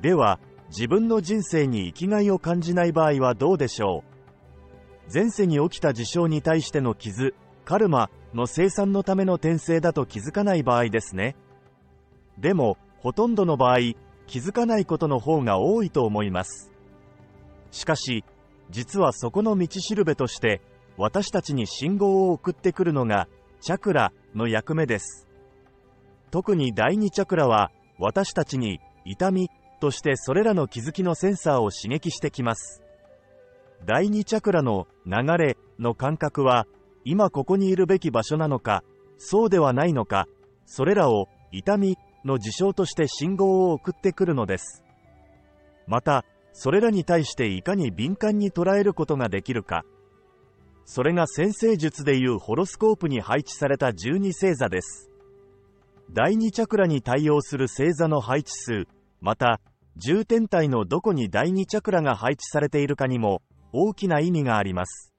では、自分の人生に生きがいを感じない場合はどうでしょう？前世に起きた事象に対しての傷、カルマの生産のための転生だと気づかない場合ですね。でも、ほとんどの場合、気づかないことの方が多いと思います。しかし、実はそこの道しるべとして、私たちに信号を送ってくるのが、チャクラの役目です。特に第2チャクラは、私たちに痛みとしてそれらの気づきのセンサーを刺激してきます。第2チャクラの流れの感覚は、今ここにいるべき場所なのか、そうではないのか、それらを痛みの事象として信号を送ってくるのです。また、それらに対していかに敏感に捉えることができるか。それが先生術でいうホロスコープに配置された12星座です。第2チャクラに対応する星座の配置数、また、重天体のどこに第2チャクラが配置されているかにも大きな意味があります。